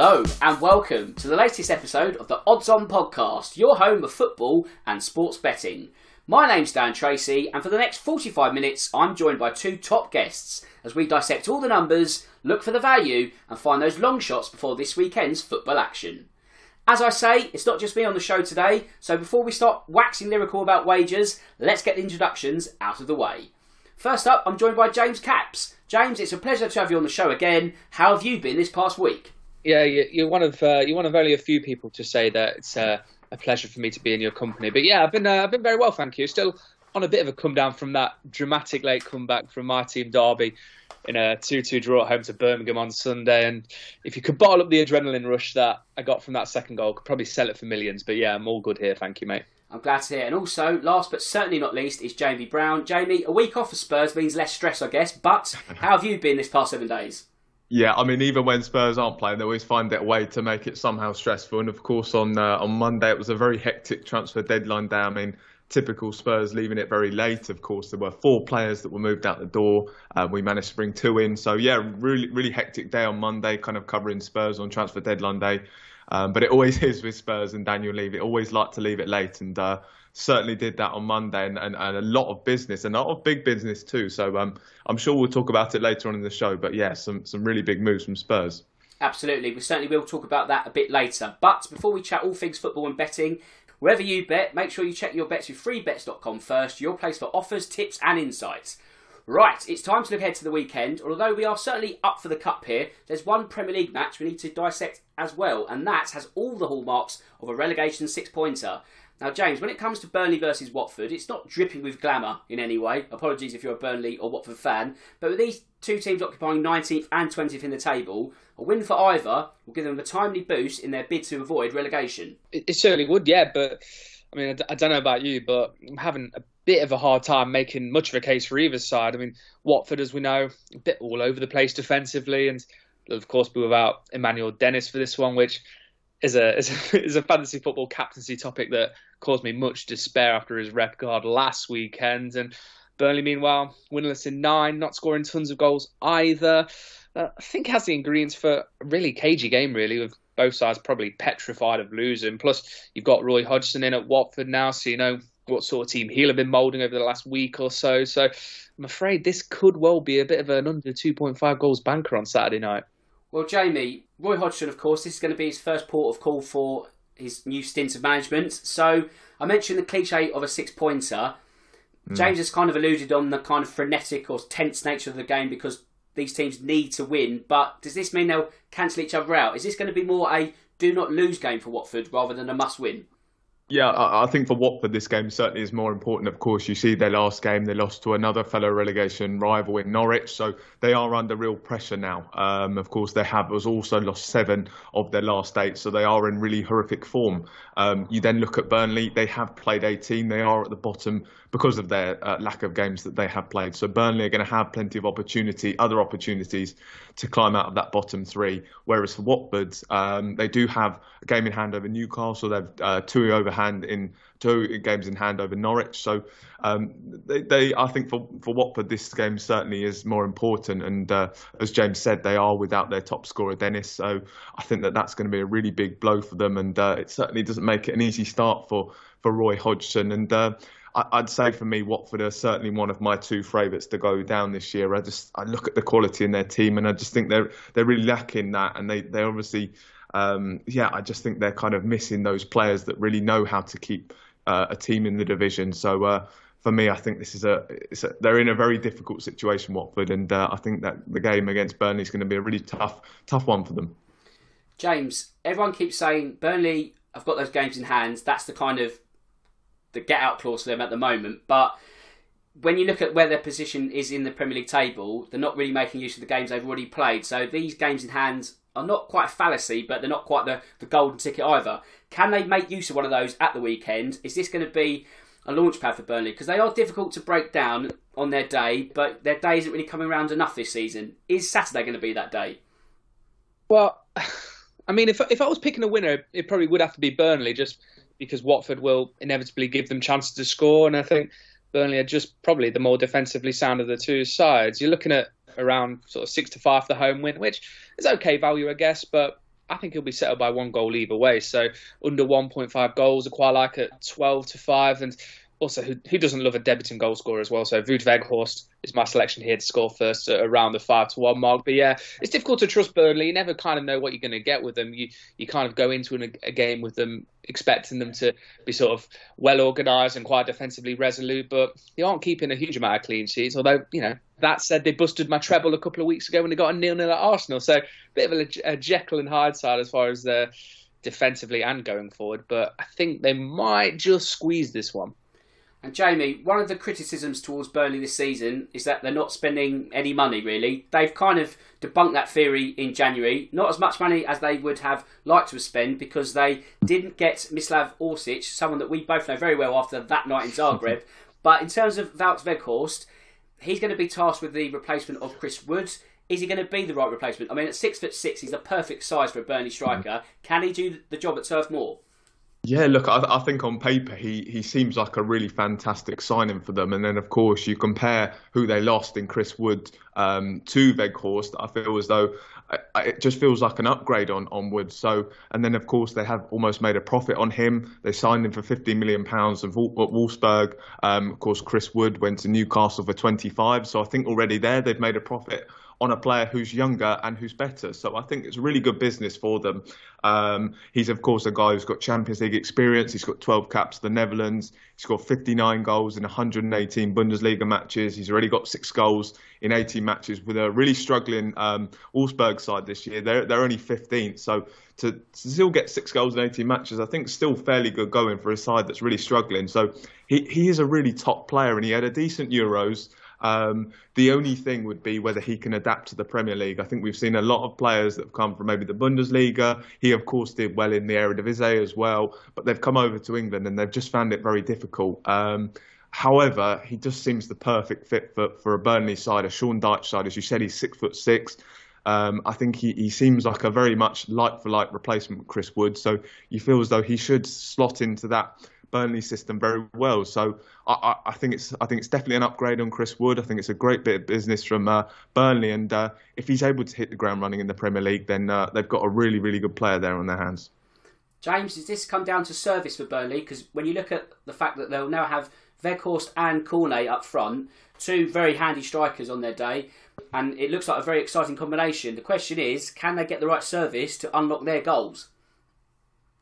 Hello, and welcome to the latest episode of the Odds On Podcast, your home of football and sports betting. My name's Dan Tracy, and for the next 45 minutes, I'm joined by two top guests as we dissect all the numbers, look for the value, and find those long shots before this weekend's football action. As I say, it's not just me on the show today, so before we start waxing lyrical about wagers, let's get the introductions out of the way. First up, I'm joined by James Caps. James, it's a pleasure to have you on the show again. How have you been this past week? Yeah, you're one of uh, you're one of only a few people to say that it's uh, a pleasure for me to be in your company. But yeah, I've been uh, I've been very well, thank you. Still on a bit of a come down from that dramatic late comeback from my team Derby in a 2-2 draw at home to Birmingham on Sunday. And if you could bottle up the adrenaline rush that I got from that second goal, could probably sell it for millions. But yeah, I'm all good here, thank you, mate. I'm glad to hear. And also, last but certainly not least, is Jamie Brown. Jamie, a week off for Spurs means less stress, I guess. But how have you been this past seven days? Yeah, I mean, even when Spurs aren't playing, they always find a way to make it somehow stressful. And of course, on uh, on Monday, it was a very hectic transfer deadline day. I mean, typical Spurs leaving it very late. Of course, there were four players that were moved out the door. Uh, we managed to bring two in. So yeah, really really hectic day on Monday, kind of covering Spurs on transfer deadline day. Um, but it always is with Spurs and Daniel Levy. Always like to leave it late, and uh, certainly did that on Monday, and, and, and, a lot of business, and a lot of big business too. So um, I'm sure we'll talk about it later on in the show. But yeah, some some really big moves from Spurs. Absolutely, we certainly will talk about that a bit later. But before we chat all things football and betting, wherever you bet, make sure you check your bets with freebets.com first, your place for offers, tips, and insights. Right, it's time to look ahead to the weekend. Although we are certainly up for the cup here, there's one Premier League match we need to dissect as well, and that has all the hallmarks of a relegation six pointer. Now, James, when it comes to Burnley versus Watford, it's not dripping with glamour in any way. Apologies if you're a Burnley or Watford fan, but with these two teams occupying 19th and 20th in the table, a win for either will give them a timely boost in their bid to avoid relegation. It, certainly would, yeah, but I mean, I, I don't know about you, but I'm having a bit of a hard time making much of a case for either side. I mean, Watford, as we know, a bit all over the place defensively, and of course, be without Emmanuel Dennis for this one, which is a, is a fantasy football captaincy topic that caused me much despair after his red card last weekend. And Burnley, meanwhile, winless in nine, not scoring tons of goals either. Uh, I think has the ingredients for a really cagey game, really, with both sides probably petrified of losing. Plus, you've got Roy Hodgson in at Watford now, so you know what sort of team he'll have been moulding over the last week or so. So I'm afraid this could well be a bit of an under 2.5 goals banker on Saturday night. Well, Jamie, Roy Hodgson, of course, this is going to be his first port of call for his new stint of management. So I mentioned the cliche of a six pointer. Mm. James has kind of alluded on the kind of frenetic or tense nature of the game because these teams need to win. But does this mean they'll cancel each other out? Is this going to be more a do not lose game for Watford rather than a must win? Yeah, I think for Watford, this game certainly is more important. Of course, you see their last game, they lost to another fellow relegation rival in Norwich, so they are under real pressure now. Um, of course, they have also lost seven of their last eight, so they are in really horrific form. Um, you then look at Burnley, they have played 18, they are at the bottom because of their uh, lack of games that they have played. So Burnley are going to have plenty of opportunity, other opportunities to climb out of that bottom three. Whereas for Watford, um, they do have a game in hand over Newcastle. They've uh, two overhand in two games in hand over Norwich. So um, they, they, I think for for Watford, this game certainly is more important. And uh, as James said, they are without their top scorer Dennis. So I think that that's going to be a really big blow for them. And uh, it certainly doesn't make it an easy start for for Roy Hodgson. And uh, I'd say for me, Watford are certainly one of my two favourites to go down this year. I just I look at the quality in their team, and I just think they're they're really lacking that, and they they obviously, um, yeah, I just think they're kind of missing those players that really know how to keep uh, a team in the division. So. Uh, for me, I think this is a, a, they're in a very difficult situation, Watford, and uh, I think that the game against Burnley is going to be a really tough, tough one for them. James, everyone keeps saying Burnley I've got those games in hand. That's the kind of the get out clause for them at the moment. But when you look at where their position is in the Premier League table, they're not really making use of the games they've already played. So these games in hand are not quite a fallacy, but they're not quite the, the golden ticket either. Can they make use of one of those at the weekend? Is this going to be a launch pad for Burnley? Because they are difficult to break down on their day, but their day isn't really coming around enough this season. Is Saturday going to be that day? Well, I mean, if if I was picking a winner, it probably would have to be Burnley, just because Watford will inevitably give them chances to score. And I think Burnley are just probably the more defensively sound of the two sides. You're looking at around sort of six to five for the home win, which is okay value, I guess. But I think he'll be settled by one goal either way. So under 1.5 goals, I quite like at 12 to 5. And also, who, who doesn't love a debuting goal scorer as well? So Wout Weghorst is my selection here to score first around the 5 to 1 mark. But yeah, it's difficult to trust Burnley. You never kind of know what you're going to get with them. You, you kind of go into an, a game with them expecting them to be sort of well organised and quite defensively resolute, but they aren't keeping a huge amount of clean sheets. Although, you know, that said, they busted my treble a couple of weeks ago when they got a nil nil at Arsenal. So a bit of a, a Jekyll and Hyde side as far as the defensively and going forward. But I think they might just squeeze this one. And Jamie, one of the criticisms towards Burnley this season is that they're not spending any money really. They've kind of debunked that theory in January. Not as much money as they would have liked to spend because they didn't get Mislav Orsic, someone that we both know very well after that night in Zagreb. but in terms of Wout Weghorst, he's going to be tasked with the replacement of Chris Woods. Is he going to be the right replacement? I mean, at six foot six, he's the perfect size for a Burnley striker. Mm. Can he do the job at Turf Moor? Yeah, look, I, I, think on paper he, he seems like a really fantastic signing for them. And then, of course, you compare who they lost in Chris Wood um, to Weghorst. I feel as though I, it just feels like an upgrade on, on Wood. So, and then, of course, they have almost made a profit on him. They signed him for 15 million pounds at Wolfsburg. Um, of course, Chris Wood went to Newcastle for 25. So I think already there they've made a profit on a player who's younger and who's better. So I think it's really good business for them. Um, he's of course a guy who's got Champions League experience. He's got 12 caps for the Netherlands. He's got 59 goals in 118 Bundesliga matches. He's already got six goals in 18 matches with a really struggling um, Wolfsburg side this year. They're they're only 15th, so to, to still get six goals in 18 matches, I think still fairly good going for a side that's really struggling. So he he is a really top player, and he had a decent Euros. Um, the only thing would be whether he can adapt to the Premier League. I think we've seen a lot of players that have come from maybe the Bundesliga. He, of course, did well in the Eredivisie as well, but they've come over to England and they've just found it very difficult. Um, however, he just seems the perfect fit for, for a Burnley side, a Sean Dyche side. As you said, he's six foot six. Um, I think he, he seems like a very much like for like replacement Chris Wood. So you feel as though he should slot into that Burnley system very well. So I, I, think it's I think it's definitely an upgrade on Chris Wood. I think it's a great bit of business from uh, Burnley, and uh, if he's able to hit the ground running in the Premier League, then uh, they've got a really really good player there on their hands. James, does this come down to service for Burnley? Because when you look at the fact that they'll now have Weghorst and Cornet up front, two very handy strikers on their day, and it looks like a very exciting combination. The question is, can they get the right service to unlock their goals?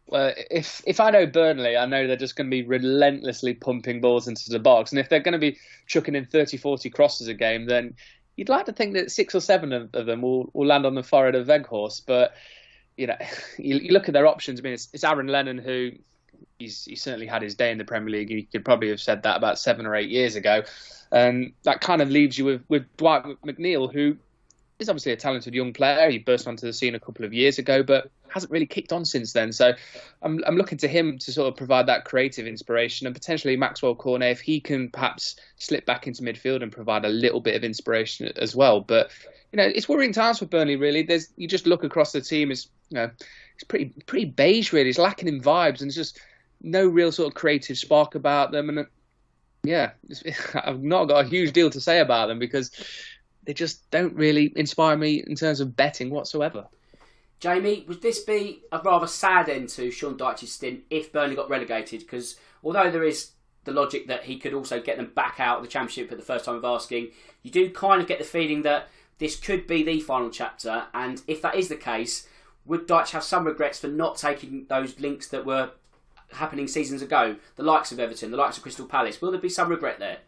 Well, if if I know Burnley, I know they're just going to be relentlessly pumping balls into the box. And if they're going to be chucking in 30, 40 crosses a game, then you'd like to think that six or seven of, of them will, will land on the forehead of Weghorst. But, you know, you, you, look at their options. I mean, it's, it's Aaron Lennon who he's, he certainly had his day in the Premier League. He could probably have said that about seven or eight years ago. And that kind of leaves you with, with Dwight McNeil, who is obviously a talented young player. He burst onto the scene a couple of years ago, but hasn't really kicked on since then. So I'm, I'm looking to him to sort of provide that creative inspiration and potentially Maxwell Cornet if he can perhaps slip back into midfield and provide a little bit of inspiration as well. But you know, it's worrying times for Burnley. Really, there's you just look across the team. It's you know, it's pretty pretty beige. Really, it's lacking in vibes and it's just no real sort of creative spark about them. And yeah, I've not got a huge deal to say about them because they just don't really inspire me in terms of betting whatsoever. Jamie, would this be a rather sad end to Sean Dyche's stint if Burnley got relegated? Because although there is the logic that he could also get them back out of the Championship at the first time of asking, you do kind of get the feeling that this could be the final chapter. And if that is the case, would Dyche have some regrets for not taking those links that were happening seasons ago, the likes of Everton, the likes of Crystal Palace? Will there be some regret there?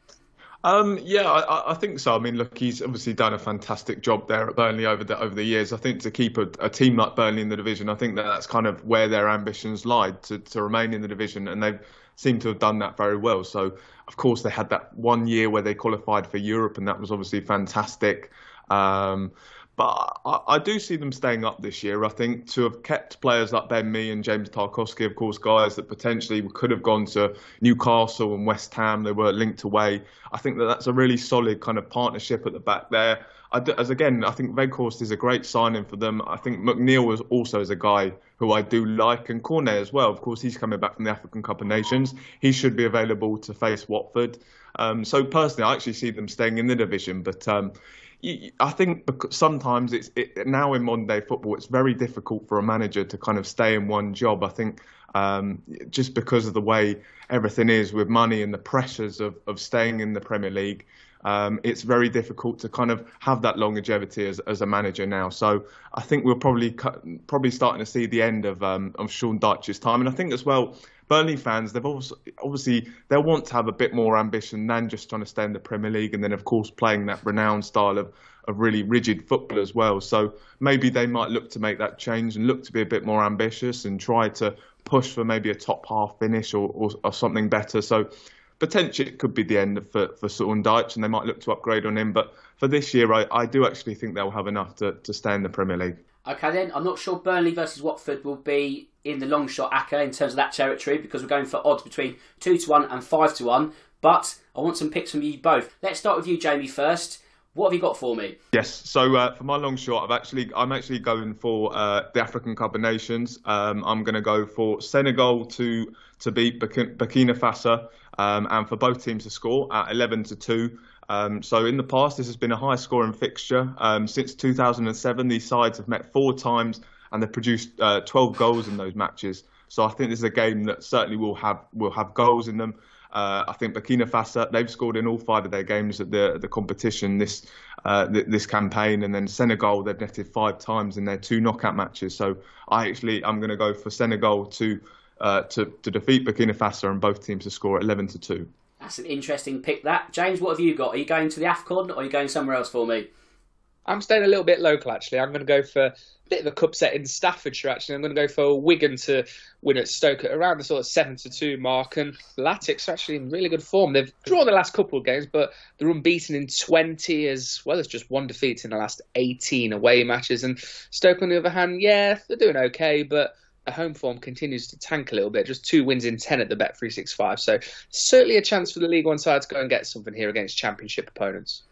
Um, yeah, I, I, think so. I mean, look, he's obviously done a fantastic job there at Burnley over the over the years. I think to keep a, a team like Burnley in the division, I think that that's kind of where their ambitions lied to, to remain in the division, and they've seemed to have done that very well. So, of course, they had that one year where they qualified for Europe, and that was obviously fantastic. Um, but I, I, do see them staying up this year. I think to have kept players like Ben Mee and James Tarkowski, of course, guys that potentially could have gone to Newcastle and West Ham, they were linked away. I think that that's a really solid kind of partnership at the back there. as again, I think Weghorst is a great signing for them. I think McNeil was also is a guy who I do like, and Cornet as well. Of course, he's coming back from the African Cup of Nations. He should be available to face Watford. Um, so personally, I actually see them staying in the division, but. Um, I think sometimes it's it, now in modern day football, it's very difficult for a manager to kind of stay in one job. I think um, just because of the way everything is with money and the pressures of, of staying in the Premier League. Um, it's very difficult to kind of have that longevity as, as a manager now. So I think we're probably probably starting to see the end of um, of Sean Dyche's time, and I think as well. Burnley fans, they've also, obviously they'll want to have a bit more ambition than just trying to stay in the Premier League, and then of course playing that renowned style of of really rigid football as well. So maybe they might look to make that change and look to be a bit more ambitious and try to push for maybe a top half finish or, or, or something better. So potentially it could be the end for for Sean Dyche, and they might look to upgrade on him. But for this year, I, I do actually think they'll have enough to, to stay in the Premier League. Okay, then I'm not sure Burnley versus Watford will be in the long shot ACCA in terms of that territory because we're going for odds between two to one and five to one. But I want some picks from you both. Let's start with you, Jamie, first. What have you got for me? Yes, so uh, for my long shot, I've actually I'm actually going for uh, the African Cup of Nations. Um, I'm going to go for Senegal to to beat Burkina Faso, um, and for both teams to score at 11 to two. Um, so in the past, this has been a high scoring fixture. Um, since 2007, these sides have met four times, and they've produced uh, 12 goals in those matches. So I think this is a game that certainly will have will have goals in them. Uh, I think Burkina Faso they've scored in all five of their games at the the competition this uh, th- this campaign, and then Senegal they've netted five times in their two knockout matches. So I actually I'm going to go for Senegal to uh, to to defeat Burkina Faso and both teams to score 11 to two. That's an interesting pick. That James, what have you got? Are you going to the Afcon or are you going somewhere else for me? I'm staying a little bit local actually. I'm going to go for a bit of a cup set in Staffordshire actually. I'm going to go for Wigan to win at Stoke at around the sort of seven to two mark, and Latics are actually in really good form. They've drawn the last couple of games, but they're unbeaten in 20 as well as just one defeat in the last 18 away matches. And Stoke on the other hand, yeah, they're doing okay, but a home form continues to tank a little bit. Just two wins in ten at the Bet three six five. So certainly a chance for the League One side to go and get something here against Championship opponents.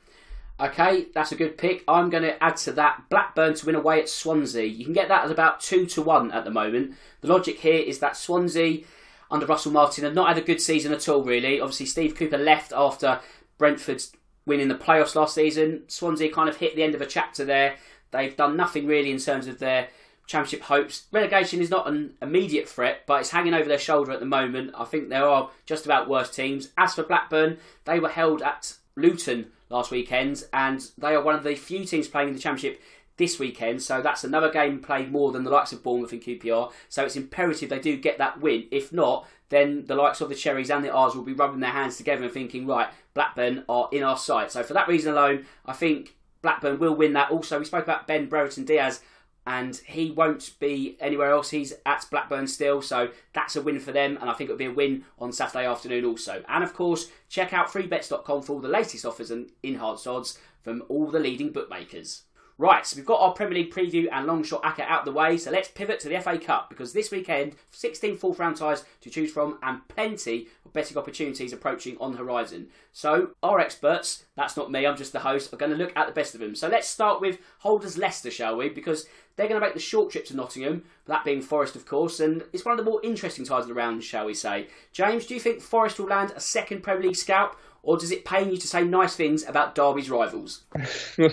Okay, that's a good pick. I'm going to add to that Blackburn to win away at Swansea. You can get that at about 2 to 1 at the moment. The logic here is that Swansea, under Russell Martin, have not had a good season at all, really. Obviously, Steve Cooper left after Brentford's winning the playoffs last season. Swansea kind of hit the end of a chapter there. They've done nothing really in terms of their championship hopes. Relegation is not an immediate threat, but it's hanging over their shoulder at the moment. I think there are just about worse teams. As for Blackburn, they were held at Luton last weekend, and they are one of the few teams playing in the Championship this weekend. So that's another game played more than the likes of Bournemouth and QPR. So it's imperative they do get that win. If not, then the likes of the Cherries and the R's will be rubbing their hands together and thinking, right, Blackburn are in our sight. So for that reason alone, I think Blackburn will win that. Also, we spoke about Ben Brereton Diaz and he won't be anywhere else. He's at Blackburn still, so that's a win for them, and I think it'll be a win on Saturday afternoon also. And of course, check out freebets.com for all the latest offers and enhanced odds from all the leading bookmakers. Right, so we've got our Premier League preview and long shot ACCA out the way, so let's pivot to the FA Cup because this weekend, 16 fourth round ties to choose from and plenty of betting opportunities approaching on the horizon. So, our experts, that's not me, I'm just the host, are going to look at the best of them. So, let's start with Holders Leicester, shall we? Because they're going to make the short trip to Nottingham, that being Forest, of course, and it's one of the more interesting ties of the round, shall we say. James, do you think Forest will land a second Premier League scalp, or does it pain you to say nice things about Derby's rivals? I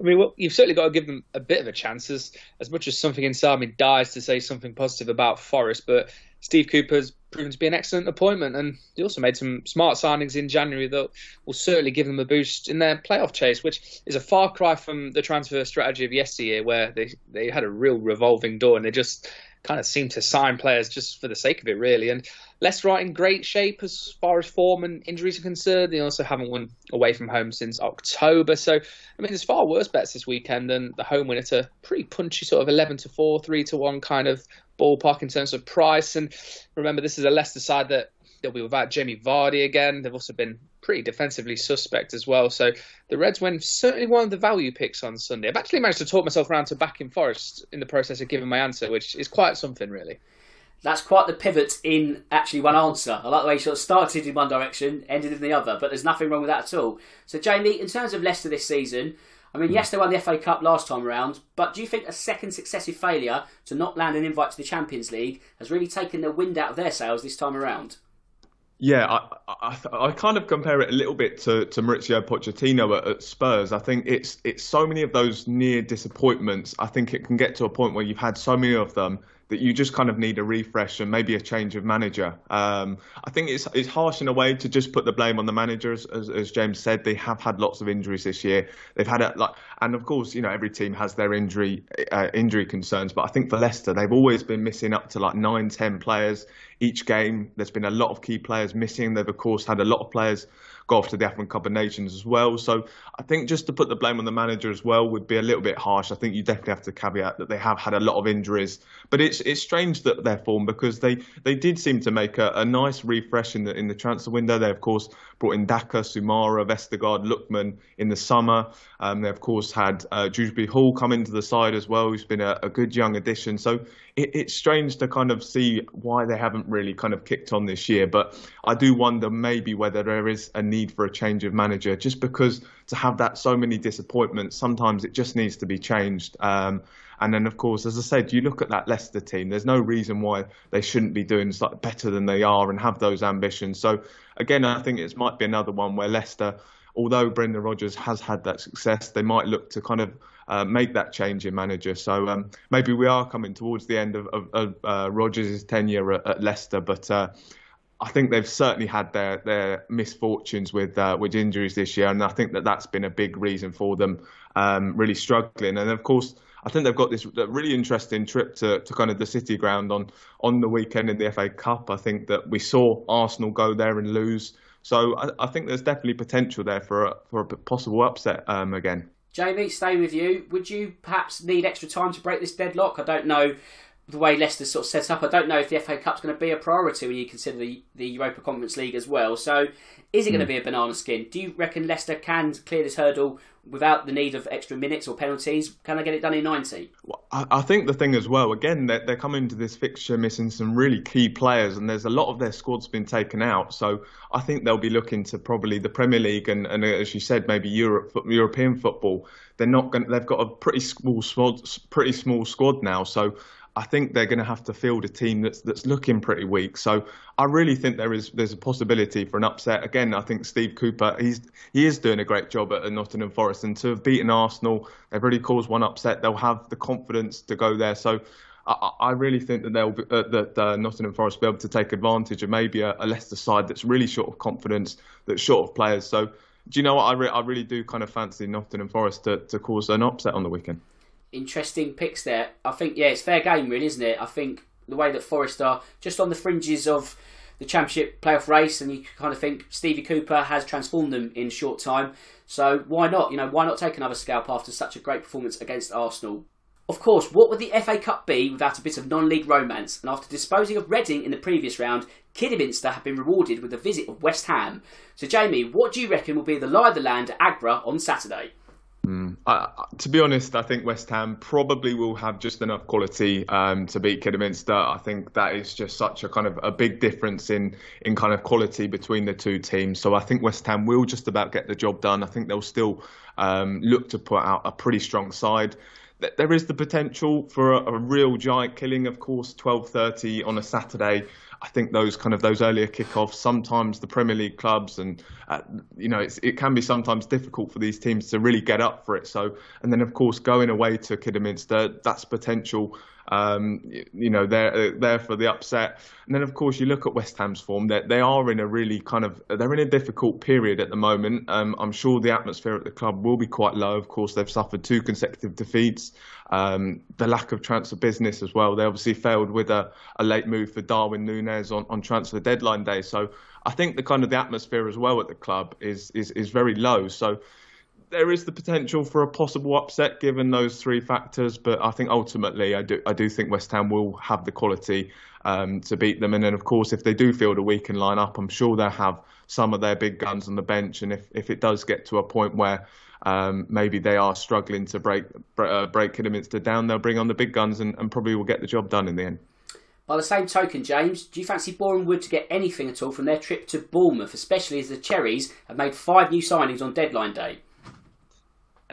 mean, well, you've certainly got to give them a bit of a chance. As, as much as something inside me dies to say something positive about Forest, but Steve Cooper's proven to be an excellent appointment, and he also made some smart signings in January that will certainly give them a boost in their playoff chase, which is a far cry from the transfer strategy of yesteryear, where they they had a real revolving door and they just kind of seem to sign players just for the sake of it, really. And Leicester are in great shape as far as form and injuries are concerned. They also haven't won away from home since October. So, I mean, there's far worse bets this weekend than the home win at a pretty punchy sort of 11 to 4, 3 to 1 kind of ballpark in terms of price. And remember, this is a Leicester side that they'll be without Jamie Vardy again. They've also been pretty defensively suspect as well. So the Reds win certainly one of the value picks on Sunday. I've actually managed to talk myself around to backing Forest in the process of giving my answer, which is quite something, really that's quite the pivot in actually one answer. I like the way you sort of started in one direction, ended in the other, but there's nothing wrong with that at all. So, Jamie, in terms of Leicester this season, I mean, hmm. yes, they won the FA Cup last time around, but do you think a second successive failure to not land an invite to the Champions League has really taken the wind out of their sails this time around? Yeah, I, I, I, kind of compare it a little bit to, to Mauricio Pochettino at, at, Spurs. I think it's it's so many of those near disappointments. I think it can get to a point where you've had so many of them that you just kind of need a refresh and maybe a change of manager. Um, I think it's it's harsh in a way to just put the blame on the managers, as, as James said. They have had lots of injuries this year. They've had a like, and of course, you know, every team has their injury uh, injury concerns. But I think for Leicester, they've always been missing up to like nine, ten players each game. There's been a lot of key players missing. They've of course had a lot of players go off to the African Cup of Nations as well. So I think just to put the blame on the manager as well would be a little bit harsh. I think you definitely have to caveat that they have had a lot of injuries, but it's it's strange that their form because they they did seem to make a, a nice refresh in the in the transfer window. They of course brought in Daka, Soumaré, Vestergaard, Lookman in the summer. Um, they of course had uh, Dewsbury Hall come into the side as well, who's been a, a good young addition. So it, it's strange to kind of see why they haven't really kind of kicked on this year. But I do wonder maybe whether there is a need for a change of manager, just because to have that so many disappointments, sometimes it just needs to be changed. Um, and then, of course, as I said, you look at that Leicester team. There's no reason why they shouldn't be doing better than they are and have those ambitions. So again, I think it might be another one where Leicester, although Brendan Rodgers has had that success, they might look to kind of uh, make that change in manager. So um, maybe we are coming towards the end of, of, of uh, Rodgers' tenure at, at Leicester, but. Uh, I think they've certainly had their their misfortunes with uh, with injuries this year, and I think that that's been a big reason for them um, really struggling. And of course, I think they've got this really interesting trip to, to kind of the City ground on on the weekend in the FA Cup. I think that we saw Arsenal go there and lose, so I, I think there's definitely potential there for a, for a possible upset um, again. Jamie, stay with you. Would you perhaps need extra time to break this deadlock? I don't know the way Leicester's sort of set up, I don't know if the FA Cup's going to be a priority when you consider the, the Europa Conference League as well. So, is it going to hmm. be a banana skin? Do you reckon Leicester can clear this hurdle without the need of extra minutes or penalties? Can they get it done in 90? Well, I, think the thing as well, again, they're, they're coming to this fixture missing some really key players, and there's a lot of their squad's been taken out. So, I think they'll be looking to probably the Premier League and, and as you said, maybe Europe, European football. They're not going. They've got a pretty small squad, pretty small squad now. So I think they're going to have to field a team that's that's looking pretty weak. So I really think there is there's a possibility for an upset. Again, I think Steve Cooper he's he is doing a great job at Nottingham Forest, and to have beaten Arsenal, they've already caused one upset. They'll have the confidence to go there. So. I, I really think that they'll be, uh, that uh, Nottingham Forest will be able to take advantage of maybe a, a Leicester side that's really short of confidence, that's short of players. So, do you know what? I, re- I really do kind of fancy Nottingham Forest to, to cause an upset on the weekend interesting picks there. I think yeah, it's fair game, really, isn't it? I think the way that Forest are just on the fringes of the championship playoff race, and you kind of think Stevie Cooper has transformed them in short time. So why not? You know, why not take another scalp after such a great performance against Arsenal? Of course, what would the FA Cup be without a bit of non-league romance? And after disposing of Reading in the previous round, Kidderminster have been rewarded with a visit of West Ham. So, Jamie, what do you reckon will be the lie of the land at Aggborough on Saturday? Mm. Uh, to be honest, I think West Ham probably will have just enough quality um, to beat Kidderminster. I think that is just such a kind of a big difference in in kind of quality between the two teams. So I think West Ham will just about get the job done. I think they'll still um, look to put out a pretty strong side. There is the potential for a, a real giant killing, of course, 12:30 on a Saturday. I think those kind of those earlier kickoffs, sometimes the Premier League clubs, and uh, you know, it can be sometimes difficult for these teams to really get up for it. So, and then of course going away to Kidderminster, that's potential um, you know, they're there for the upset. And then, of course, you look at West Ham's form. That they, they are in a really kind of they're in a difficult period at the moment. Um, I'm sure the atmosphere at the club will be quite low. Of course, they've suffered two consecutive defeats. Um, the lack of transfer business as well. They obviously failed with a, a late move for Darwin Nunez on, on transfer deadline day. So I think the kind of the atmosphere as well at the club is is, is very low. So there is the potential for a possible upset given those three factors, but I think ultimately I do I do think West Ham will have the quality um, to beat them. And then of course if they do field a weakened lineup, I'm sure they'll have some of their big guns on the bench. And if, if it does get to a point where um, maybe they are struggling to break uh, break Kidderminster down, they'll bring on the big guns and, and probably will get the job done in the end. By the same token, James, do you fancy Boreham Wood to get anything at all from their trip to Bournemouth, especially as the Cherries have made five new signings on deadline day?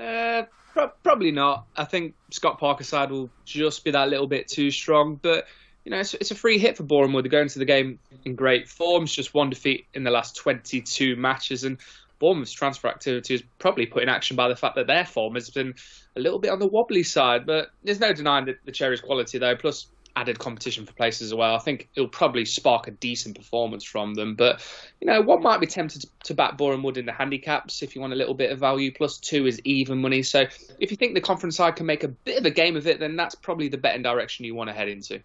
Uh, pro- probably not. I think Scott Parker's side will just be that little bit too strong. But you know, it's, it's a free hit for Bournemouth. They're going to the game in great form. It's just one defeat in the last 22 matches, and Bournemouth's transfer activity is probably put in action by the fact that their form has been a little bit on the wobbly side. But there's no denying that the Cherries' quality, though. Plus, added competition for places as well. I think it'll probably spark a decent performance from them. But you know, one might be tempted to back Bournemouth in the handicaps if you want a little bit of value. Plus two is even money. So if you think the conference side can make a bit of a game of it, then that's probably the betting direction you want to head into.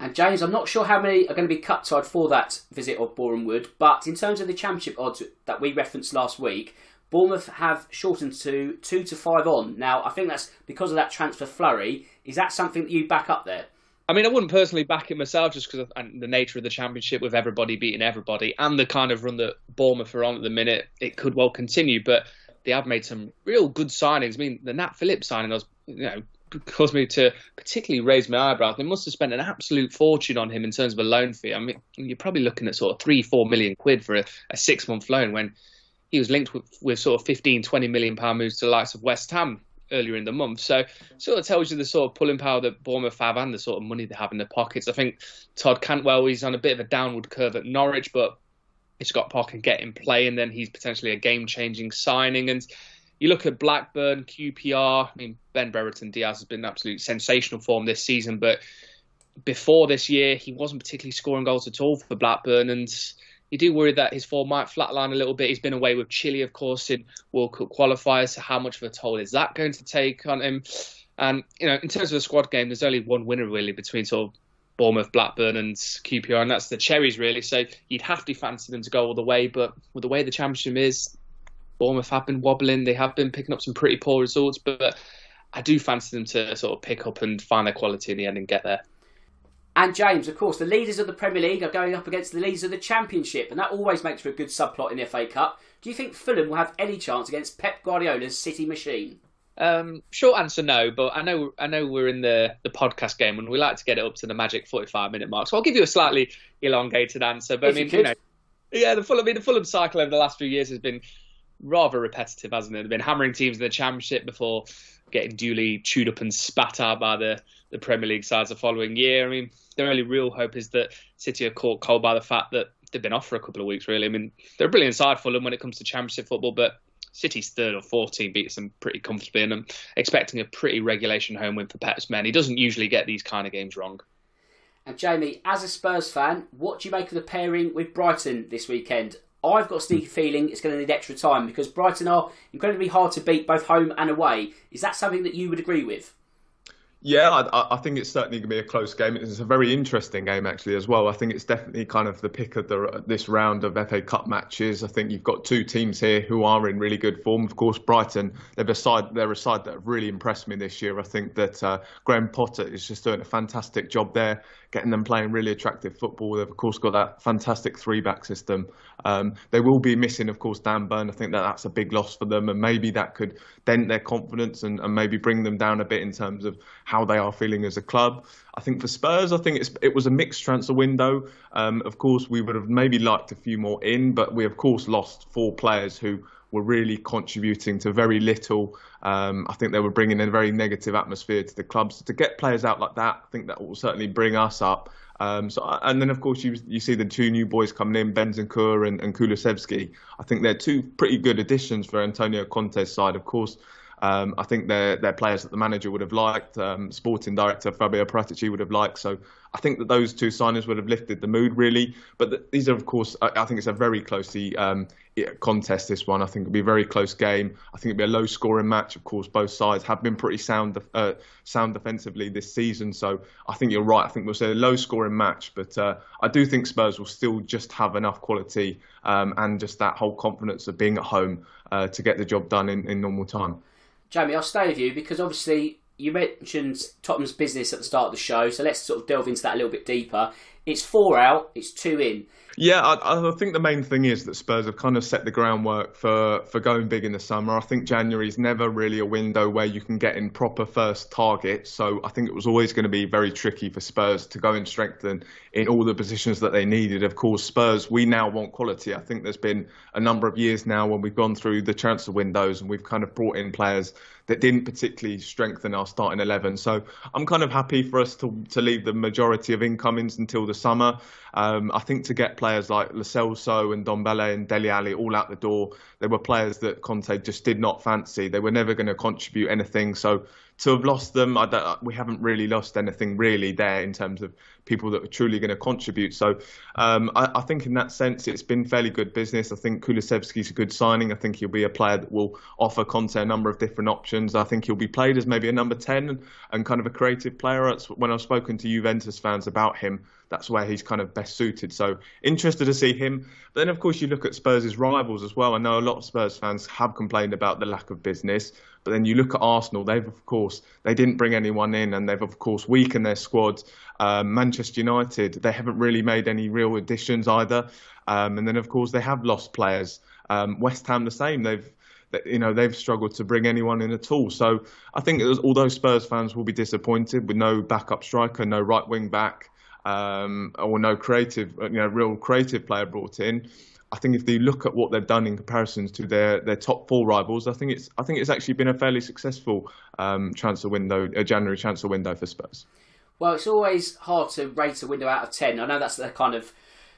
And James, I'm not sure how many are going to be cut side for that visit of Boreham Wood, but in terms of the championship odds that we referenced last week, Bournemouth have shortened to two to five on. Now, I think that's because of that transfer flurry. Is that something that you back up there? I mean, I wouldn't personally back it myself just because of the nature of the championship with everybody beating everybody and the kind of run that Bournemouth are on at the minute. It could well continue, but they have made some real good signings. I mean, the Nat Phillips signing was, you know, caused me to particularly raise my eyebrows. They must have spent an absolute fortune on him in terms of a loan fee. I mean, you're probably looking at sort of three, four million quid for a, a six month loan when he was linked with, with sort of 15, 20 million pound moves to the likes of West Ham earlier in the month. So sort of tells you the sort of pulling power that Bournemouth have and the sort of money they have in their pockets. I think Todd Cantwell, he's on a bit of a downward curve at Norwich, but if Scott Park can get him playing, then he's potentially a game changing signing. And you look at Blackburn, QPR. I mean, Ben Brereton Diaz has been absolute sensational form this season, but before this year, he wasn't particularly scoring goals at all for Blackburn, and you do worry that his form might flatline a little bit. He's been away with Chile, of course, in World Cup qualifiers. So how much of a toll is that going to take on him? And you know, in terms of the squad game, there's only one winner really between sort of Bournemouth, Blackburn, and QPR, and that's the Cherries really. So you'd have to fancy them to go all the way, but with the way the championship is, Bournemouth have been wobbling. They have been picking up some pretty poor results, but I do fancy them to sort of pick up and find their quality in the end and get there. And James, of course, the leaders of the Premier League are going up against the leaders of the Championship, and that always makes for a good subplot in the FA Cup. Do you think Fulham will have any chance against Pep Guardiola's City machine? Um, short answer, no. But I know I know we're in the, the podcast game, and we like to get it up to the magic forty-five minute mark. So I'll give you a slightly elongated answer. But if I mean, you, you know, yeah, the Fulham, I mean, the Fulham cycle over the last few years has been rather repetitive, hasn't it? They've been hammering teams in the Championship before getting duly chewed up and spat out by the, the Premier League sides the following year. I mean, their only real hope is that City are caught cold by the fact that they've been off for a couple of weeks, really. I mean, they're a brilliant side them when it comes to Championship football, but City's third or fourth team beats them pretty comfortably, and I'm expecting a pretty regulation home win for Pep's men. He doesn't usually get these kind of games wrong. And Jamie, as a Spurs fan, what do you make of the pairing with Brighton this weekend? I've got a sneaky feeling it's going to need extra time because Brighton are incredibly hard to beat both home and away. Is that something that you would agree with? Yeah, I, I, think it's certainly going to be a close game. It's a very interesting game actually as well. I think it's definitely kind of the pick of the, this round of FA Cup matches. I think you've got two teams here who are in really good form. Of course, Brighton they're a side they're a side that have really impressed me this year. I think that uh, Graham Potter is just doing a fantastic job there getting them playing really attractive football. They've of course got that fantastic three back system. Um, they will be missing, of course, Dan Burn. I think that that's a big loss for them, and maybe that could dent their confidence and, and maybe bring them down a bit in terms of how they are feeling as a club. I think for Spurs, I think it was a mixed transfer window. Um, of course, we would have maybe liked a few more in, but we of course lost four players who were really contributing to very little. Um, I think they were bringing in a very negative atmosphere to the club. So to get players out like that, I think that will certainly bring us up. Um, so, and then of course you you see the two new boys coming in, Bentancur and, and Kulusevski. I think they're two pretty good additions for Antonio Conte's side. Of course, um, I think they're, they're players that the manager would have liked, um, sporting director Fabio Paratici would have liked. So I think that those two signings would have lifted the mood really. But the, these are, of course, I, I, think it's a very closely um, contest. This one, I think it'll be a very close game. I think it'll be a low-scoring match. Of course, both sides have been pretty sound, uh, sound defensively this season. So I think you're right. I think we'll say a low-scoring match, but uh, I do think Spurs will still just have enough quality um, and just that whole confidence of being at home uh, to get the job done in, in normal time. Jamie, I'll stay with you because obviously you mentioned Tottenham's business at the start of the show, so let's sort of delve into that a little bit deeper. It's four out, it's two in. Yeah, I, I, think the main thing is that Spurs have kind of set the groundwork for, for going big in the summer. I think January is never really a window where you can get in proper first targets. So I think it was always going to be very tricky for Spurs to go and strengthen in all the positions that they needed. Of course, Spurs, we now want quality. I think there's been a number of years now when we've gone through the transfer windows and we've kind of brought in players that didn't particularly strengthen our starting 11. So I'm kind of happy for us to, to leave the majority of incomings until the summer. Um, I think to get players like Lo Celso and Ndombele and Dele Alli all out the door, they were players that Conte just did not fancy. They were never going to contribute anything. So to have lost them, we haven't really lost anything really there in terms of people that are truly going to contribute. So um, I, I, think in that sense, it's been fairly good business. I think Kulusevski's a good signing. I think he'll be a player that will offer Conte a number of different options. I think he'll be played as maybe a number 10 and kind of a creative player. when I've spoken to Juventus fans about him, that's where he's kind of best suited. So interested to see him. But then, of course, you look at Spurs' rivals as well. I know a lot of Spurs fans have complained about the lack of business. But then you look at Arsenal, they've of course they didn't bring anyone in, and they've of course weakened their squad. Um, Manchester United, they haven't really made any real additions either, um, and then of course they have lost players. Um, West Ham the same, they've you know they've struggled to bring anyone in at all. So I think although Spurs fans will be disappointed with no backup striker, no right wing back, um, or no creative, you know, real creative player brought in. I think if they look at what they've done in comparisons to their, their top four rivals, I think it's I think it's actually been a fairly successful um, transfer window, a January transfer window for Spurs. Well, it's always hard to rate a window out of ten. I know that's the kind of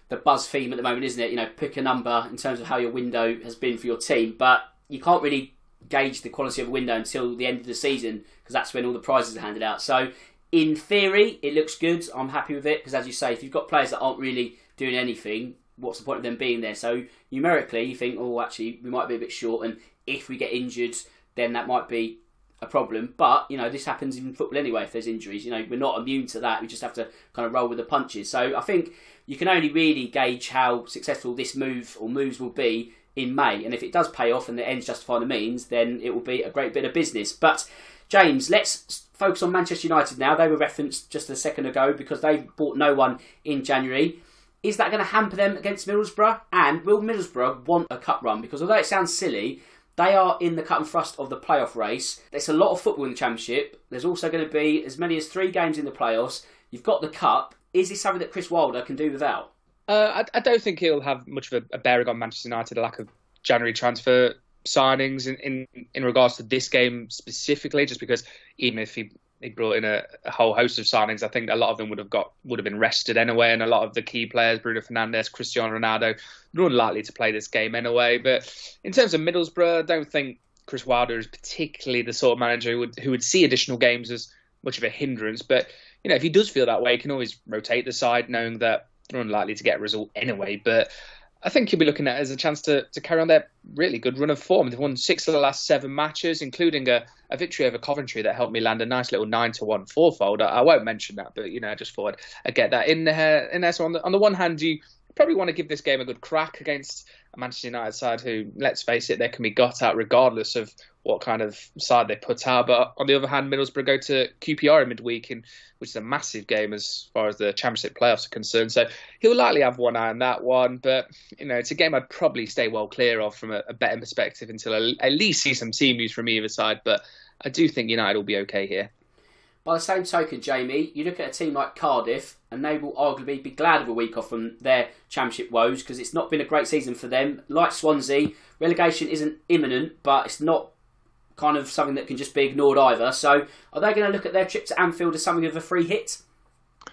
the buzz theme at the moment, isn't it? You know, pick a number in terms of how your window has been for your team, but you can't really gauge the quality of a window until the end of the season because that's when all the prizes are handed out. So, in theory, it looks good. I'm happy with it because, as you say, if you've got players that aren't really doing anything, what's the point of them being there? So numerically, you think, oh, actually, we might be a bit short, and if we get injured, then that might be a problem. But you know, this happens in football anyway. If there's injuries, you know, we're not immune to that. We just have to kind of roll with the punches. So I think you can only really gauge how successful this move or moves will be in May. And if it does pay off and the ends justify the means, then it will be a great bit of business. But James, let's focus on Manchester United now. They were referenced just a second ago because they bought no one in January. Is that going to hamper them against Middlesbrough? And will Middlesbrough want a cup run? Because although it sounds silly, they are in the cut and thrust of the playoff race. There's a lot of football in the Championship. There's also going to be as many as three games in the playoffs. You've got the cup. Is this something that Chris Wilder can do without? Uh, I, I, don't think he'll have much of a, a bearing on Manchester United, a lack of January transfer signings in, in, in regards to this game specifically, just because even if he he brought in a, a, whole host of signings. I think a lot of them would have got would have been rested anyway, and a lot of the key players, Bruno Fernandes, Cristiano Ronaldo, they're unlikely to play this game anyway. But in terms of Middlesbrough, I don't think Chris Wilder is particularly the sort of manager who would who would see additional games as much of a hindrance. But you know, if he does feel that way, he can always rotate the side, knowing that they're unlikely to get a result anyway. But I think you'll be looking at as a chance to, to carry on their really good run of form. They've won six of the last seven matches, including a, a victory over Coventry that helped me land a nice little nine to one fourfold. I, I won't mention that, but you know, I just thought I'd get that in there. In there. So on the on the one hand, you probably want to give this game a good crack against a Manchester United side who, let's face it, they can be got at regardless of what kind of side they put out. But on the other hand, Middlesbrough go to QPR in midweek, in, which is a massive game as far as the Championship playoffs are concerned. So he'll likely have one eye on that one. But you know, it's a game I'd probably stay well clear of from a, a betting perspective until I at least see some team news from either side. But I do think United will be okay here. By the same token, Jamie, you look at a team like Cardiff, and they will arguably be glad of a week off from their championship woes because it's not been a great season for them. Like Swansea, relegation isn't imminent, but it's not kind of something that can just be ignored either. So, are they going to look at their trip to Anfield as something of a free hit?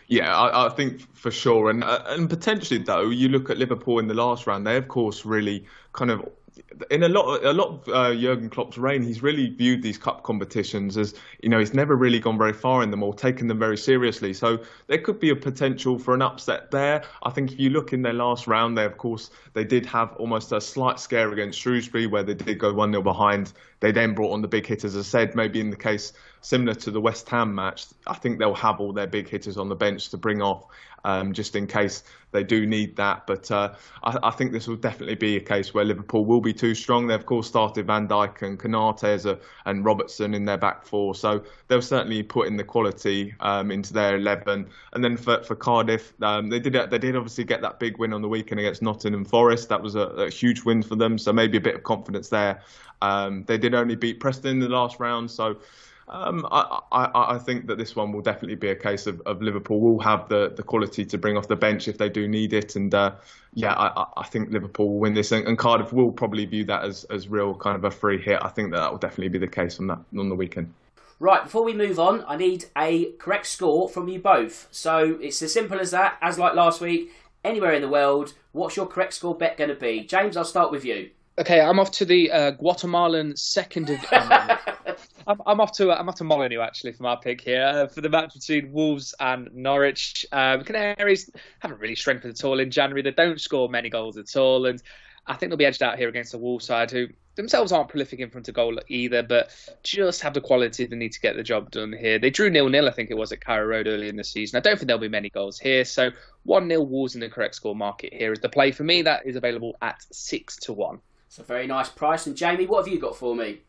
Yeah, I, I, think for sure, and uh, and potentially though, you look at Liverpool in the last round. They of course really kind of in a lot, a lot of uh, Jurgen Klopp's reign, he's really viewed these cup competitions as you know he's never really gone very far in them or taken them very seriously. So there could be a potential for an upset there. I think if you look in their last round, they of course they did have almost a slight scare against Shrewsbury where they did go one 0 behind. They then brought on the big hitters, as I said, maybe in the case similar to the West Ham match, I think they'll have all their big hitters on the bench to bring off um, just in case they do need that. But uh, I, I, think this will definitely be a case where Liverpool will be too strong. They of course started Van Dijk and Konate a, and Robertson in their back four, so they'll certainly put in the quality um, into their eleven. And then for, for Cardiff, um, they did they did obviously get that big win on the weekend against Nottingham Forest. That was a, a huge win for them, so maybe a bit of confidence there. Um, they did only beat Preston in the last round, so. Um, I, I, I, think that this one will definitely be a case of, of, Liverpool will have the, the quality to bring off the bench if they do need it. And uh, yeah, I, I, think Liverpool will win this. And, and, Cardiff will probably view that as, as real kind of a free hit. I think that, that will definitely be the case on that on the weekend. Right, before we move on, I need a correct score from you both. So it's as simple as that, as like last week, anywhere in the world, what's your correct score bet going to be? James, I'll start with you. Okay, I'm off to the uh, Guatemalan second. Of, I'm, I'm, off to I'm off to Molineux actually for my pick here uh, for the match between Wolves and Norwich. Um, Canaries haven't really strengthened at all in January. They don't score many goals at all, and I think they'll be edged out here against the Wolves side, who themselves aren't prolific in front of goal either, but just have the quality they need to get the job done here. They drew nil nil, I think it was at Carrow Road early in the season. I don't think there'll be many goals here, so one 0 Wolves in the correct score market here is the play for me. That is available at six to one. It's a very nice price. And Jamie, what have you got for me?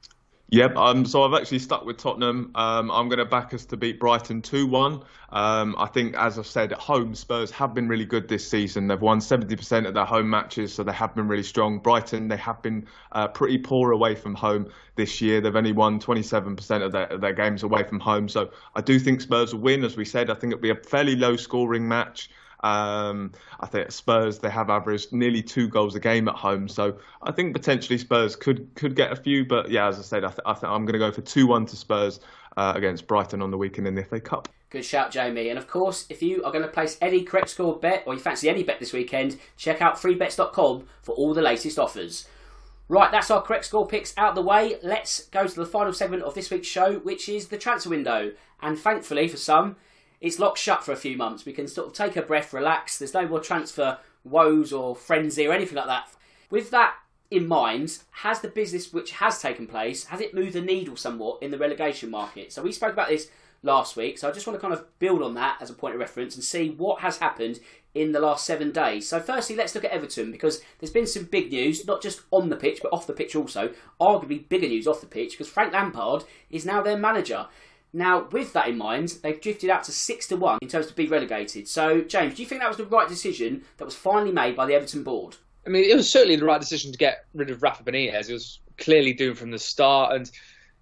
Yep, um, so I've actually stuck with Tottenham. Um, I'm going to back us to beat Brighton 2 1. Um, I think, as I've said, at home, Spurs have been really good this season. They've won 70% of their home matches, so they have been really strong. Brighton, they have been uh, pretty poor away from home this year. They've only won 27% of their, of their games away from home. So I do think Spurs will win, as we said. I think it'll be a fairly low scoring match. Um, I think Spurs they have averaged nearly two goals a game at home, so I think potentially Spurs could could get a few. But yeah, as I said, I, th- I think I'm going to go for two one to Spurs uh, against Brighton on the weekend in the FA Cup. Good shout, Jamie. And of course, if you are going to place any correct score bet or you fancy any bet this weekend, check out freebets.com for all the latest offers. Right, that's our correct score picks out the way. Let's go to the final segment of this week's show, which is the transfer window. And thankfully, for some, it's locked shut for a few months. We can sort of take a breath, relax. There's no more transfer woes or frenzy or anything like that. With that in mind, has the business which has taken place, has it moved the needle somewhat in the relegation market? So we spoke about this last week, so I just want to kind of build on that as a point of reference and see what has happened in the last seven days. So firstly, let's look at Everton because there's been some big news, not just on the pitch, but off the pitch also. Arguably bigger news off the pitch because Frank Lampard is now their manager. Now, with that in mind, they've drifted out to six to one in terms of being relegated. So, James, do you think that was the right decision that was finally made by the Everton board? I mean, it was certainly the right decision to get rid of Rafa Benitez. It was clearly doomed from the start, and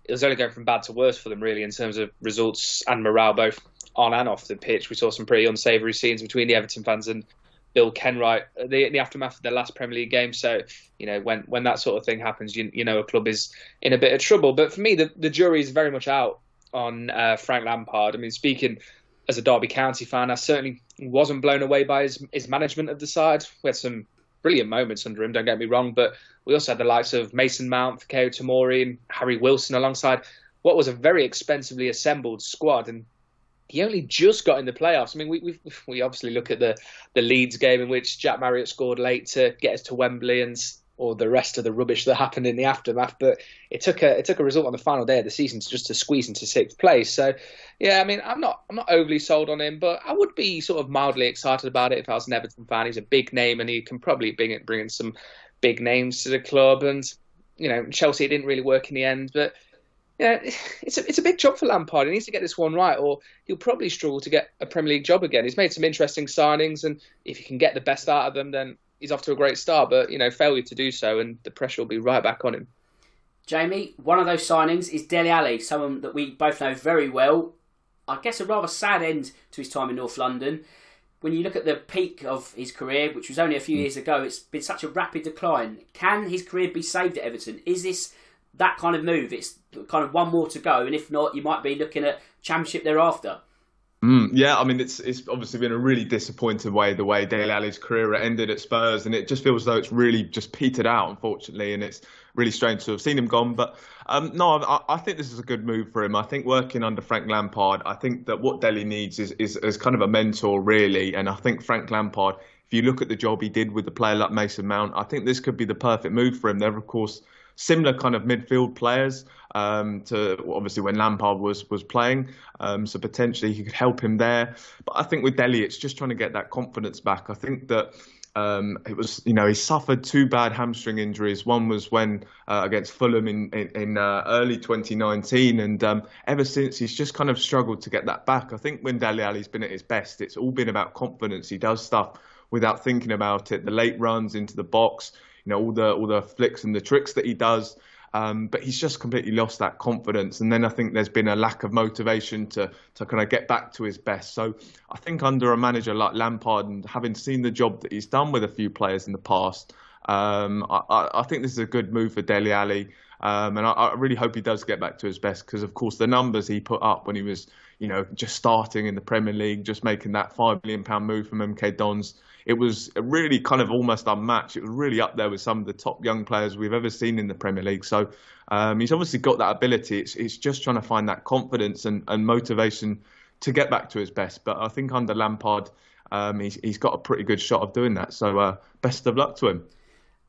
it was only going from bad to worse for them, really, in terms of results and morale, both on and off the pitch. We saw some pretty unsavoury scenes between the Everton fans and Bill Kenwright in the, the, aftermath of their last Premier League game. So, you know, when, when that sort of thing happens, you, you know a club is in a bit of trouble. But for me, the, the jury is very much out on uh, Frank Lampard. I mean, speaking as a Derby County fan, I certainly wasn't blown away by his, his management of the side. We had some brilliant moments under him, don't get me wrong, but we also had the likes of Mason Mount, Keo Tomori, and Harry Wilson alongside what was a very expensively assembled squad. And he only just got in the playoffs. I mean, we we we obviously look at the the Leeds game in which Jack Marriott scored late to get us to Wembley, and or the rest of the rubbish that happened in the aftermath. But it took a it took a result on the final day of the season to just to squeeze into sixth place. So yeah, I mean I'm not I'm not overly sold on him, but I would be sort of mildly excited about it if I was an Everton fan. He's a big name and he can probably bring bring in some big names to the club. And you know Chelsea it didn't really work in the end, but. Yeah, it's a it's a big job for Lampard. He needs to get this one right, or he'll probably struggle to get a Premier League job again. He's made some interesting signings, and if he can get the best out of them, then he's off to a great start, but you know, failure to do so, and the pressure will be right back on him. Jamie, one of those signings is Dele Alli, someone that we both know very well. I guess a rather sad end to his time in North London. When you look at the peak of his career, which was only a few mm. years ago, it's been such a rapid decline. Can his career be saved at Everton? Is this that kind of move? It's kind of one more to go, and if not, you might be looking at Championship thereafter. Mm, yeah, I mean, it's it's obviously been a really disappointing way the way Dele Alli's career ended at Spurs, and it just feels as though it's really just petered out, unfortunately, and it's really strange to have seen him gone. But um, no, I, I, think this is a good move for him. I think working under Frank Lampard, I think that what Dele needs is, is is kind of a mentor, really, and I think Frank Lampard. If you look at the job he did with the player like Mason Mount, I think this could be the perfect move for him. They're of course similar kind of midfield players. Um, to obviously when Lampard was was playing. Um, so potentially he could help him there. But I think with Dele, it's just trying to get that confidence back. I think that. Um, it was, you know, he suffered two bad hamstring injuries. One was when uh, against Fulham in in, in uh, early 2019, and um, ever since he's just kind of struggled to get that back. I think when Dele Alli's been at his best, it's all been about confidence. He does stuff without thinking about it. The late runs into the box, you know, all the all the flicks and the tricks that he does. Um, but he's just completely lost that confidence. And then I think there's been a lack of motivation to, to kind of get back to his best. So I think under a manager like Lampard and having seen the job that he's done with a few players in the past, um, I, I, think this is a good move for Dele Alli. Um, and I, I, really hope he does get back to his best because, of course, the numbers he put up when he was, you know, just starting in the Premier League, just making that five million pound move from MK Dons, it was really kind of almost unmatched. It was really up there with some of the top young players we've ever seen in the Premier League. So um, he's obviously got that ability. It's, it's just trying to find that confidence and, and motivation to get back to his best. But I think under Lampard, um, he's, he's got a pretty good shot of doing that. So uh, best of luck to him.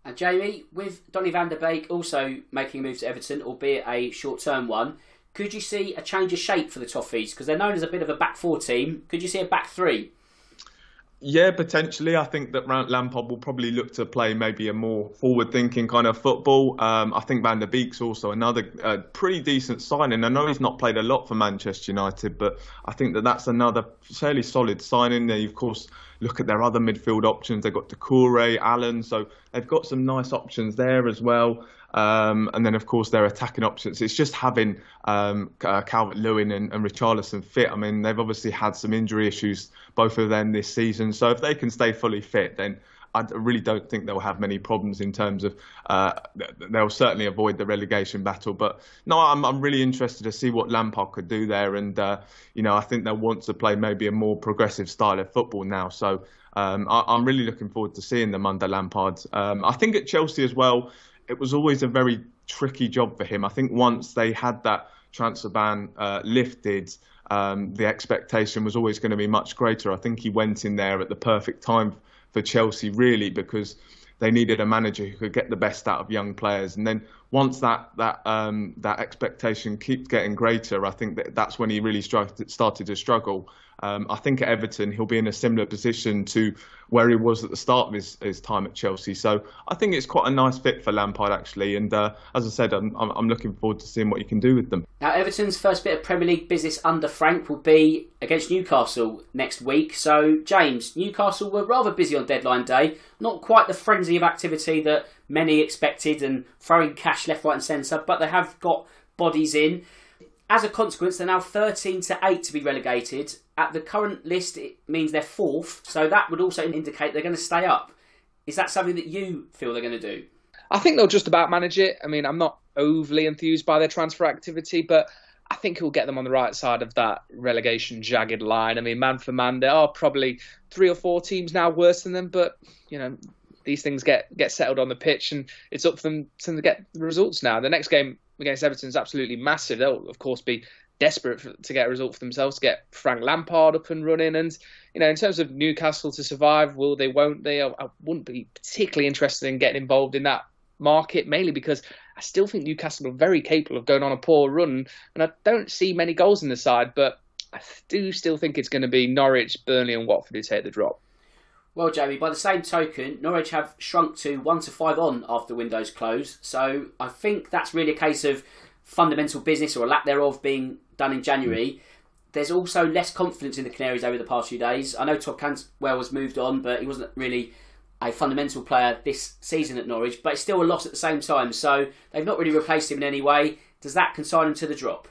And Jamie, with Donny van der Beek also making a move to Everton, albeit a short term one, could you see a change of shape for the Toffees? Because they're known as a bit of a back four team. Could you see a back three? Yeah, potentially. I think that Lampard will probably look to play maybe a more forward-thinking kind of football. Um, I think Van der Beek's also another uh, pretty decent signing. I know he's not played a lot for Manchester United, but I think that that's another fairly solid signing. They, of course, look at their other midfield options. They've got Doucouré, Allen, so they've got some nice options there as well. Um, and then, of course, their attacking options. It's just having um, uh, Calvert Lewin and, and Richarlison fit. I mean, they've obviously had some injury issues, both of them this season. So if they can stay fully fit, then I really don't think they'll have many problems in terms of uh, they'll certainly avoid the relegation battle. But no, I'm I'm really interested to see what Lampard could do there, and uh, you know I think they'll want to play maybe a more progressive style of football now. So um, I, am really looking forward to seeing them under Lampard. Um, I think at Chelsea as well, it was always a very tricky job for him. I think once they had that transfer ban uh, lifted, um, the expectation was always going to be much greater. I think he went in there at the perfect time for Chelsea, really, because they needed a manager who could get the best out of young players. And then once that that um, that expectation keeps getting greater, I think that that's when he really started to struggle. Um, I think at Everton he'll be in a similar position to where he was at the start of his, his time at Chelsea. So I think it's quite a nice fit for Lampard actually. And uh, as I said, I'm, I'm looking forward to seeing what he can do with them. Now Everton's first bit of Premier League business under Frank will be against Newcastle next week. So James, Newcastle were rather busy on deadline day. Not quite the frenzy of activity that many expected and throwing cash left, right, and centre, but they have got bodies in. As a consequence, they're now 13 to 8 to be relegated. At the current list, it means they're fourth, so that would also indicate they're going to stay up. Is that something that you feel they're going to do? I think they'll just about manage it. I mean, I'm not overly enthused by their transfer activity, but I think he'll get them on the right side of that relegation jagged line. I mean, man for man, there are probably three or four teams now worse than them, but you know, these things get get settled on the pitch, and it's up for them to get the results now. The next game against Everton is absolutely massive. They'll of course be desperate for, to get a result for themselves, to get Frank Lampard up and running. And you know, in terms of Newcastle to survive, will they? Won't they? I, I wouldn't be particularly interested in getting involved in that market, mainly because I still think Newcastle are very capable of going on a poor run, and I don't see many goals in the side, but. I do still think it's going to be Norwich, Burnley, and Watford who take the drop. Well, Jamie, by the same token, Norwich have shrunk to 1 to 5 on after windows close. So I think that's really a case of fundamental business or a lack thereof being done in January. There's also less confidence in the Canaries over the past few days. I know Todd Cantwell was moved on, but he wasn't really a fundamental player this season at Norwich. But it's still a loss at the same time. So they've not really replaced him in any way. Does that consign him to the drop?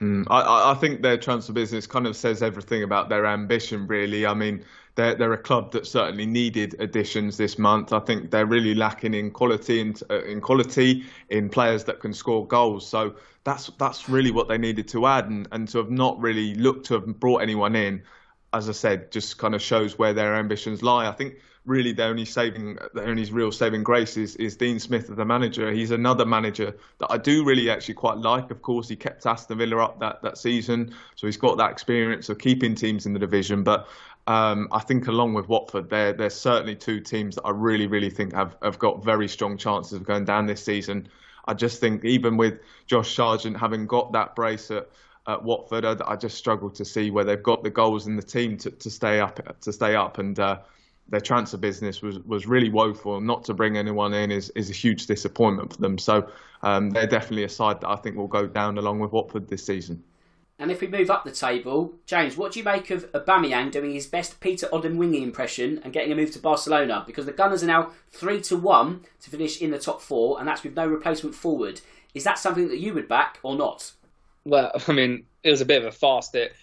Mm, I, I, think their transfer business kind of says everything about their ambition, really. I mean, they're, they're a club that certainly needed additions this month. I think they're really lacking in quality in, uh, in quality in players that can score goals. So that's that's really what they needed to add, and, and to have not really looked to have brought anyone in, as I said, just kind of shows where their ambitions lie. I think really the only saving, the only real saving grace is, is Dean Smith as the manager. He's another manager that I do really actually quite like. Of course, he kept Aston Villa up that, that season, so he's got that experience of keeping teams in the division. But um, I think along with Watford, they're, they're certainly two teams that I really, really think have, have got very strong chances of going down this season. I just think even with Josh Sargent having got that brace at, at Watford, I, I just struggle to see where they've got the goals in the team to, to stay up to stay up and. Uh, their transfer business was, was really woeful. Not to bring anyone in is, is a huge disappointment for them. So um, they're definitely a side that I think will go down along with Watford this season. And if we move up the table, James, what do you make of Aubameyang doing his best Peter Odemwingie impression and getting a move to Barcelona? Because the Gunners are now three to one to finish in the top four, and that's with no replacement forward. Is that something that you would back or not? Well, I mean, it was a bit of a fast. It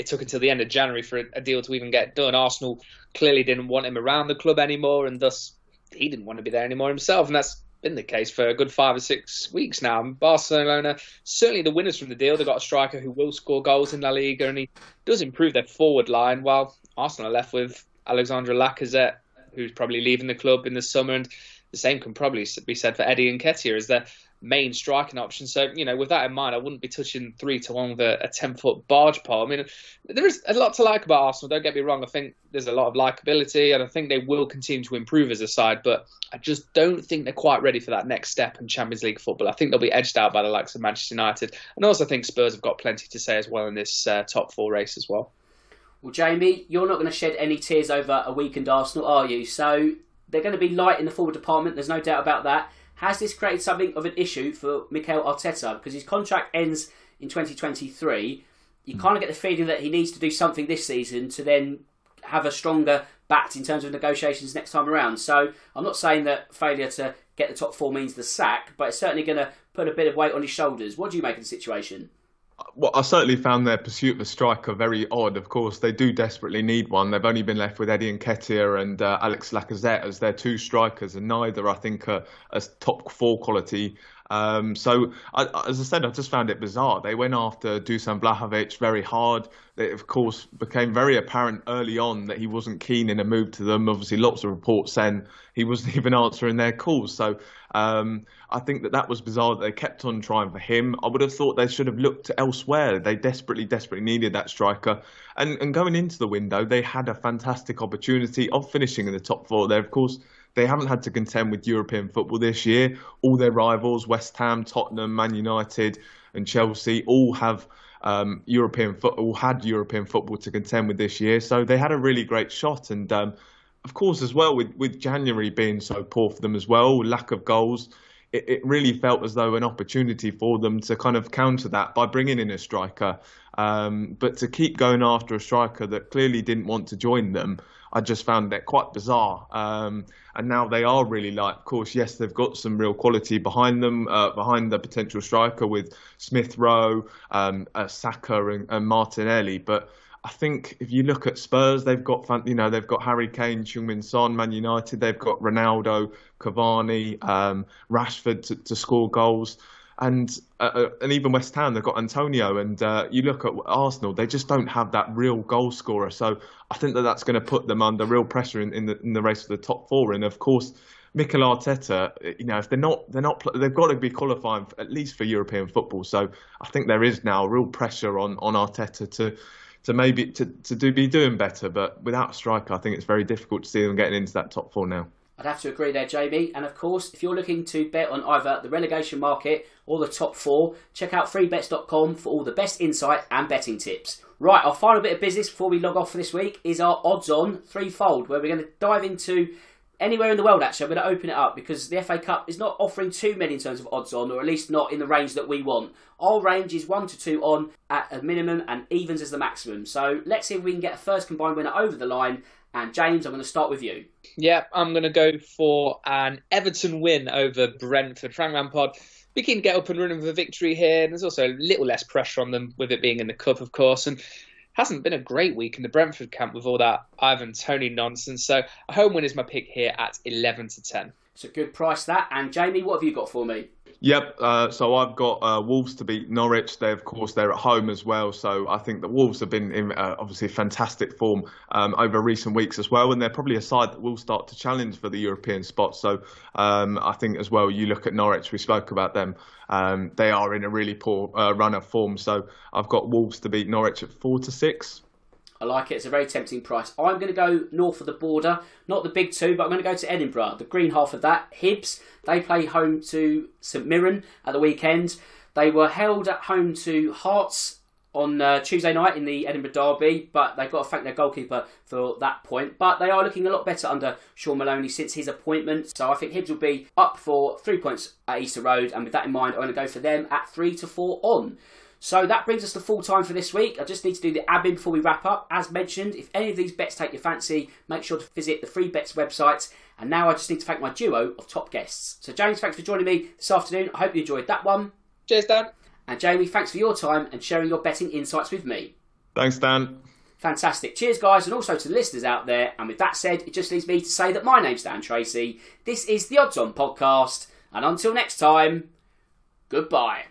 it took until the end of January for a deal to even get done. Arsenal clearly didn't want him around the club anymore, and thus he didn't want to be there anymore himself, and that's been the case for a good five or six weeks now. Barcelona, certainly the winners from the deal. They've got a striker who will score goals in La Liga, and he does improve their forward line, while Arsenal are left with Alexandre Lacazette, who's probably leaving the club in the summer, and the same can probably be said for Eddie Nketiah as their main striking option. So, you know, with that in mind, I wouldn't be touching three to one with a, 10 foot barge pole. I mean, there is a lot to like about Arsenal. Don't get me wrong. I think there's a lot of likability and I think they will continue to improve as a side, but I just don't think they're quite ready for that next step in Champions League football. I think they'll be edged out by the likes of Manchester United. And also, I think Spurs have got plenty to say as well in this uh, top four race as well. Well, Jamie, you're not going to shed any tears over a weakened Arsenal, are you? So they're going to be light in the forward department. There's no doubt about that. Has this created something of an issue for Mikel Arteta? Because his contract ends in 2023. You hmm. kind of get the feeling that he needs to do something this season to then have a stronger bat in terms of negotiations next time around. So I'm not saying that failure to get the top four means the sack, but it's certainly going to put a bit of weight on his shoulders. What do you make of the situation? Well, I certainly found their pursuit of a striker very odd. Of course, they do desperately need one. They've only been left with Eddie Nketiah and uh, Alex Lacazette as their two strikers, and neither, I think, are as top four quality. Um, so, I, as I said, I just found it bizarre. They went after Dusan Vlahovic very hard. It, of course, became very apparent early on that he wasn't keen in a move to them. Obviously, lots of reports saying he wasn't even answering their calls. So, um, I think that that was bizarre that they kept on trying for him. I would have thought they should have looked elsewhere. They desperately, desperately needed that striker. And, and going into the window, they had a fantastic opportunity of finishing in the top four. They, of course, they haven't had to contend with European football this year. All their rivals, West Ham, Tottenham, Man United, and Chelsea, all have um, European football, had European football to contend with this year. So they had a really great shot. And um, of course, as well, with, with January being so poor for them as well, lack of goals, it, it really felt as though an opportunity for them to kind of counter that by bringing in a striker. Um, but to keep going after a striker that clearly didn't want to join them, I just found that quite bizarre. Um, and now they are really like, of course, yes, they've got some real quality behind them, uh, behind the potential striker with Smith Rowe, um, uh, Saka, and, and Martinelli. But I think if you look at Spurs, they've got you know they've got Harry Kane, Heung-min Son, Man United, they've got Ronaldo, Cavani, um, Rashford to, to, score goals, and uh, uh, and even West Ham they've got Antonio, and uh, you look at Arsenal, they just don't have that real goal scorer. So I think that that's going to put them under real pressure in, in the in the race for the top four, and of course. Mikel Arteta, you know, if they're not, they're not, they've got to be qualifying for, at least for European football. So I think there is now real pressure on on Arteta to to maybe to, to do be doing better. But without a striker, I think it's very difficult to see them getting into that top four now. I'd have to agree there, Jamie. And of course, if you're looking to bet on either the relegation market or the top four, check out freebets.com for all the best insight and betting tips. Right, our final bit of business before we log off for this week is our odds on threefold, where we're going to dive into anywhere in the world, actually, I'm going to open it up because the FA Cup is not offering too many in terms of odds on, or at least not in the range that we want. Our range is 1 to 2 on at a minimum and evens as the maximum. So let's see if we can get a first combined winner over the line. And James, I'm going to start with you. Yeah, I'm going to go for an Everton win over Brentford. Frank Lampard we can get up and running with a victory here. There's also a little less pressure on them with it being in the cup, of course. And hasn't been a great week in the Brentford camp with all that Ivan Toney nonsense. So a home win is my pick here at 11 to 10. It's a good price that. And Jamie, what have you got for me? Yep. Uh, so I've got uh, Wolves to beat Norwich. They, of course, they're at home as well. So I think the Wolves have been in uh, obviously fantastic form um, over recent weeks as well, and they're probably a side that will start to challenge for the European spot. So um, I think as well, you look at Norwich. We spoke about them. Um, they are in a really poor uh, run of form. So I've got Wolves to beat Norwich at four to six. I like it. It's a very tempting price. I'm going to go north of the border, not the big two, but I'm going to go to Edinburgh, the green half of that. Hibs, they play home to St Mirren at the weekend. They were held at home to Hearts on uh, Tuesday night in the Edinburgh Derby, but they've got to thank their goalkeeper for that point. But they are looking a lot better under Shaun Maloney since his appointment. So I think Hibs will be up for three points at Easter Road, and with that in mind, I'm going to go for them at three to four on. So that brings us to full time for this week. I just need to do the admin before we wrap up. As mentioned, if any of these bets take your fancy, make sure to visit the free bets website. And now I just need to thank my duo of top guests. So James, thanks for joining me this afternoon. I hope you enjoyed that one. Cheers, Dan. And Jamie, thanks for your time and sharing your betting insights with me. Thanks, Dan. Fantastic. Cheers, guys, and also to the listeners out there. And with that said, it just leaves me to say that my name's Dan Tracy. This is the Odds On podcast. And until next time, goodbye.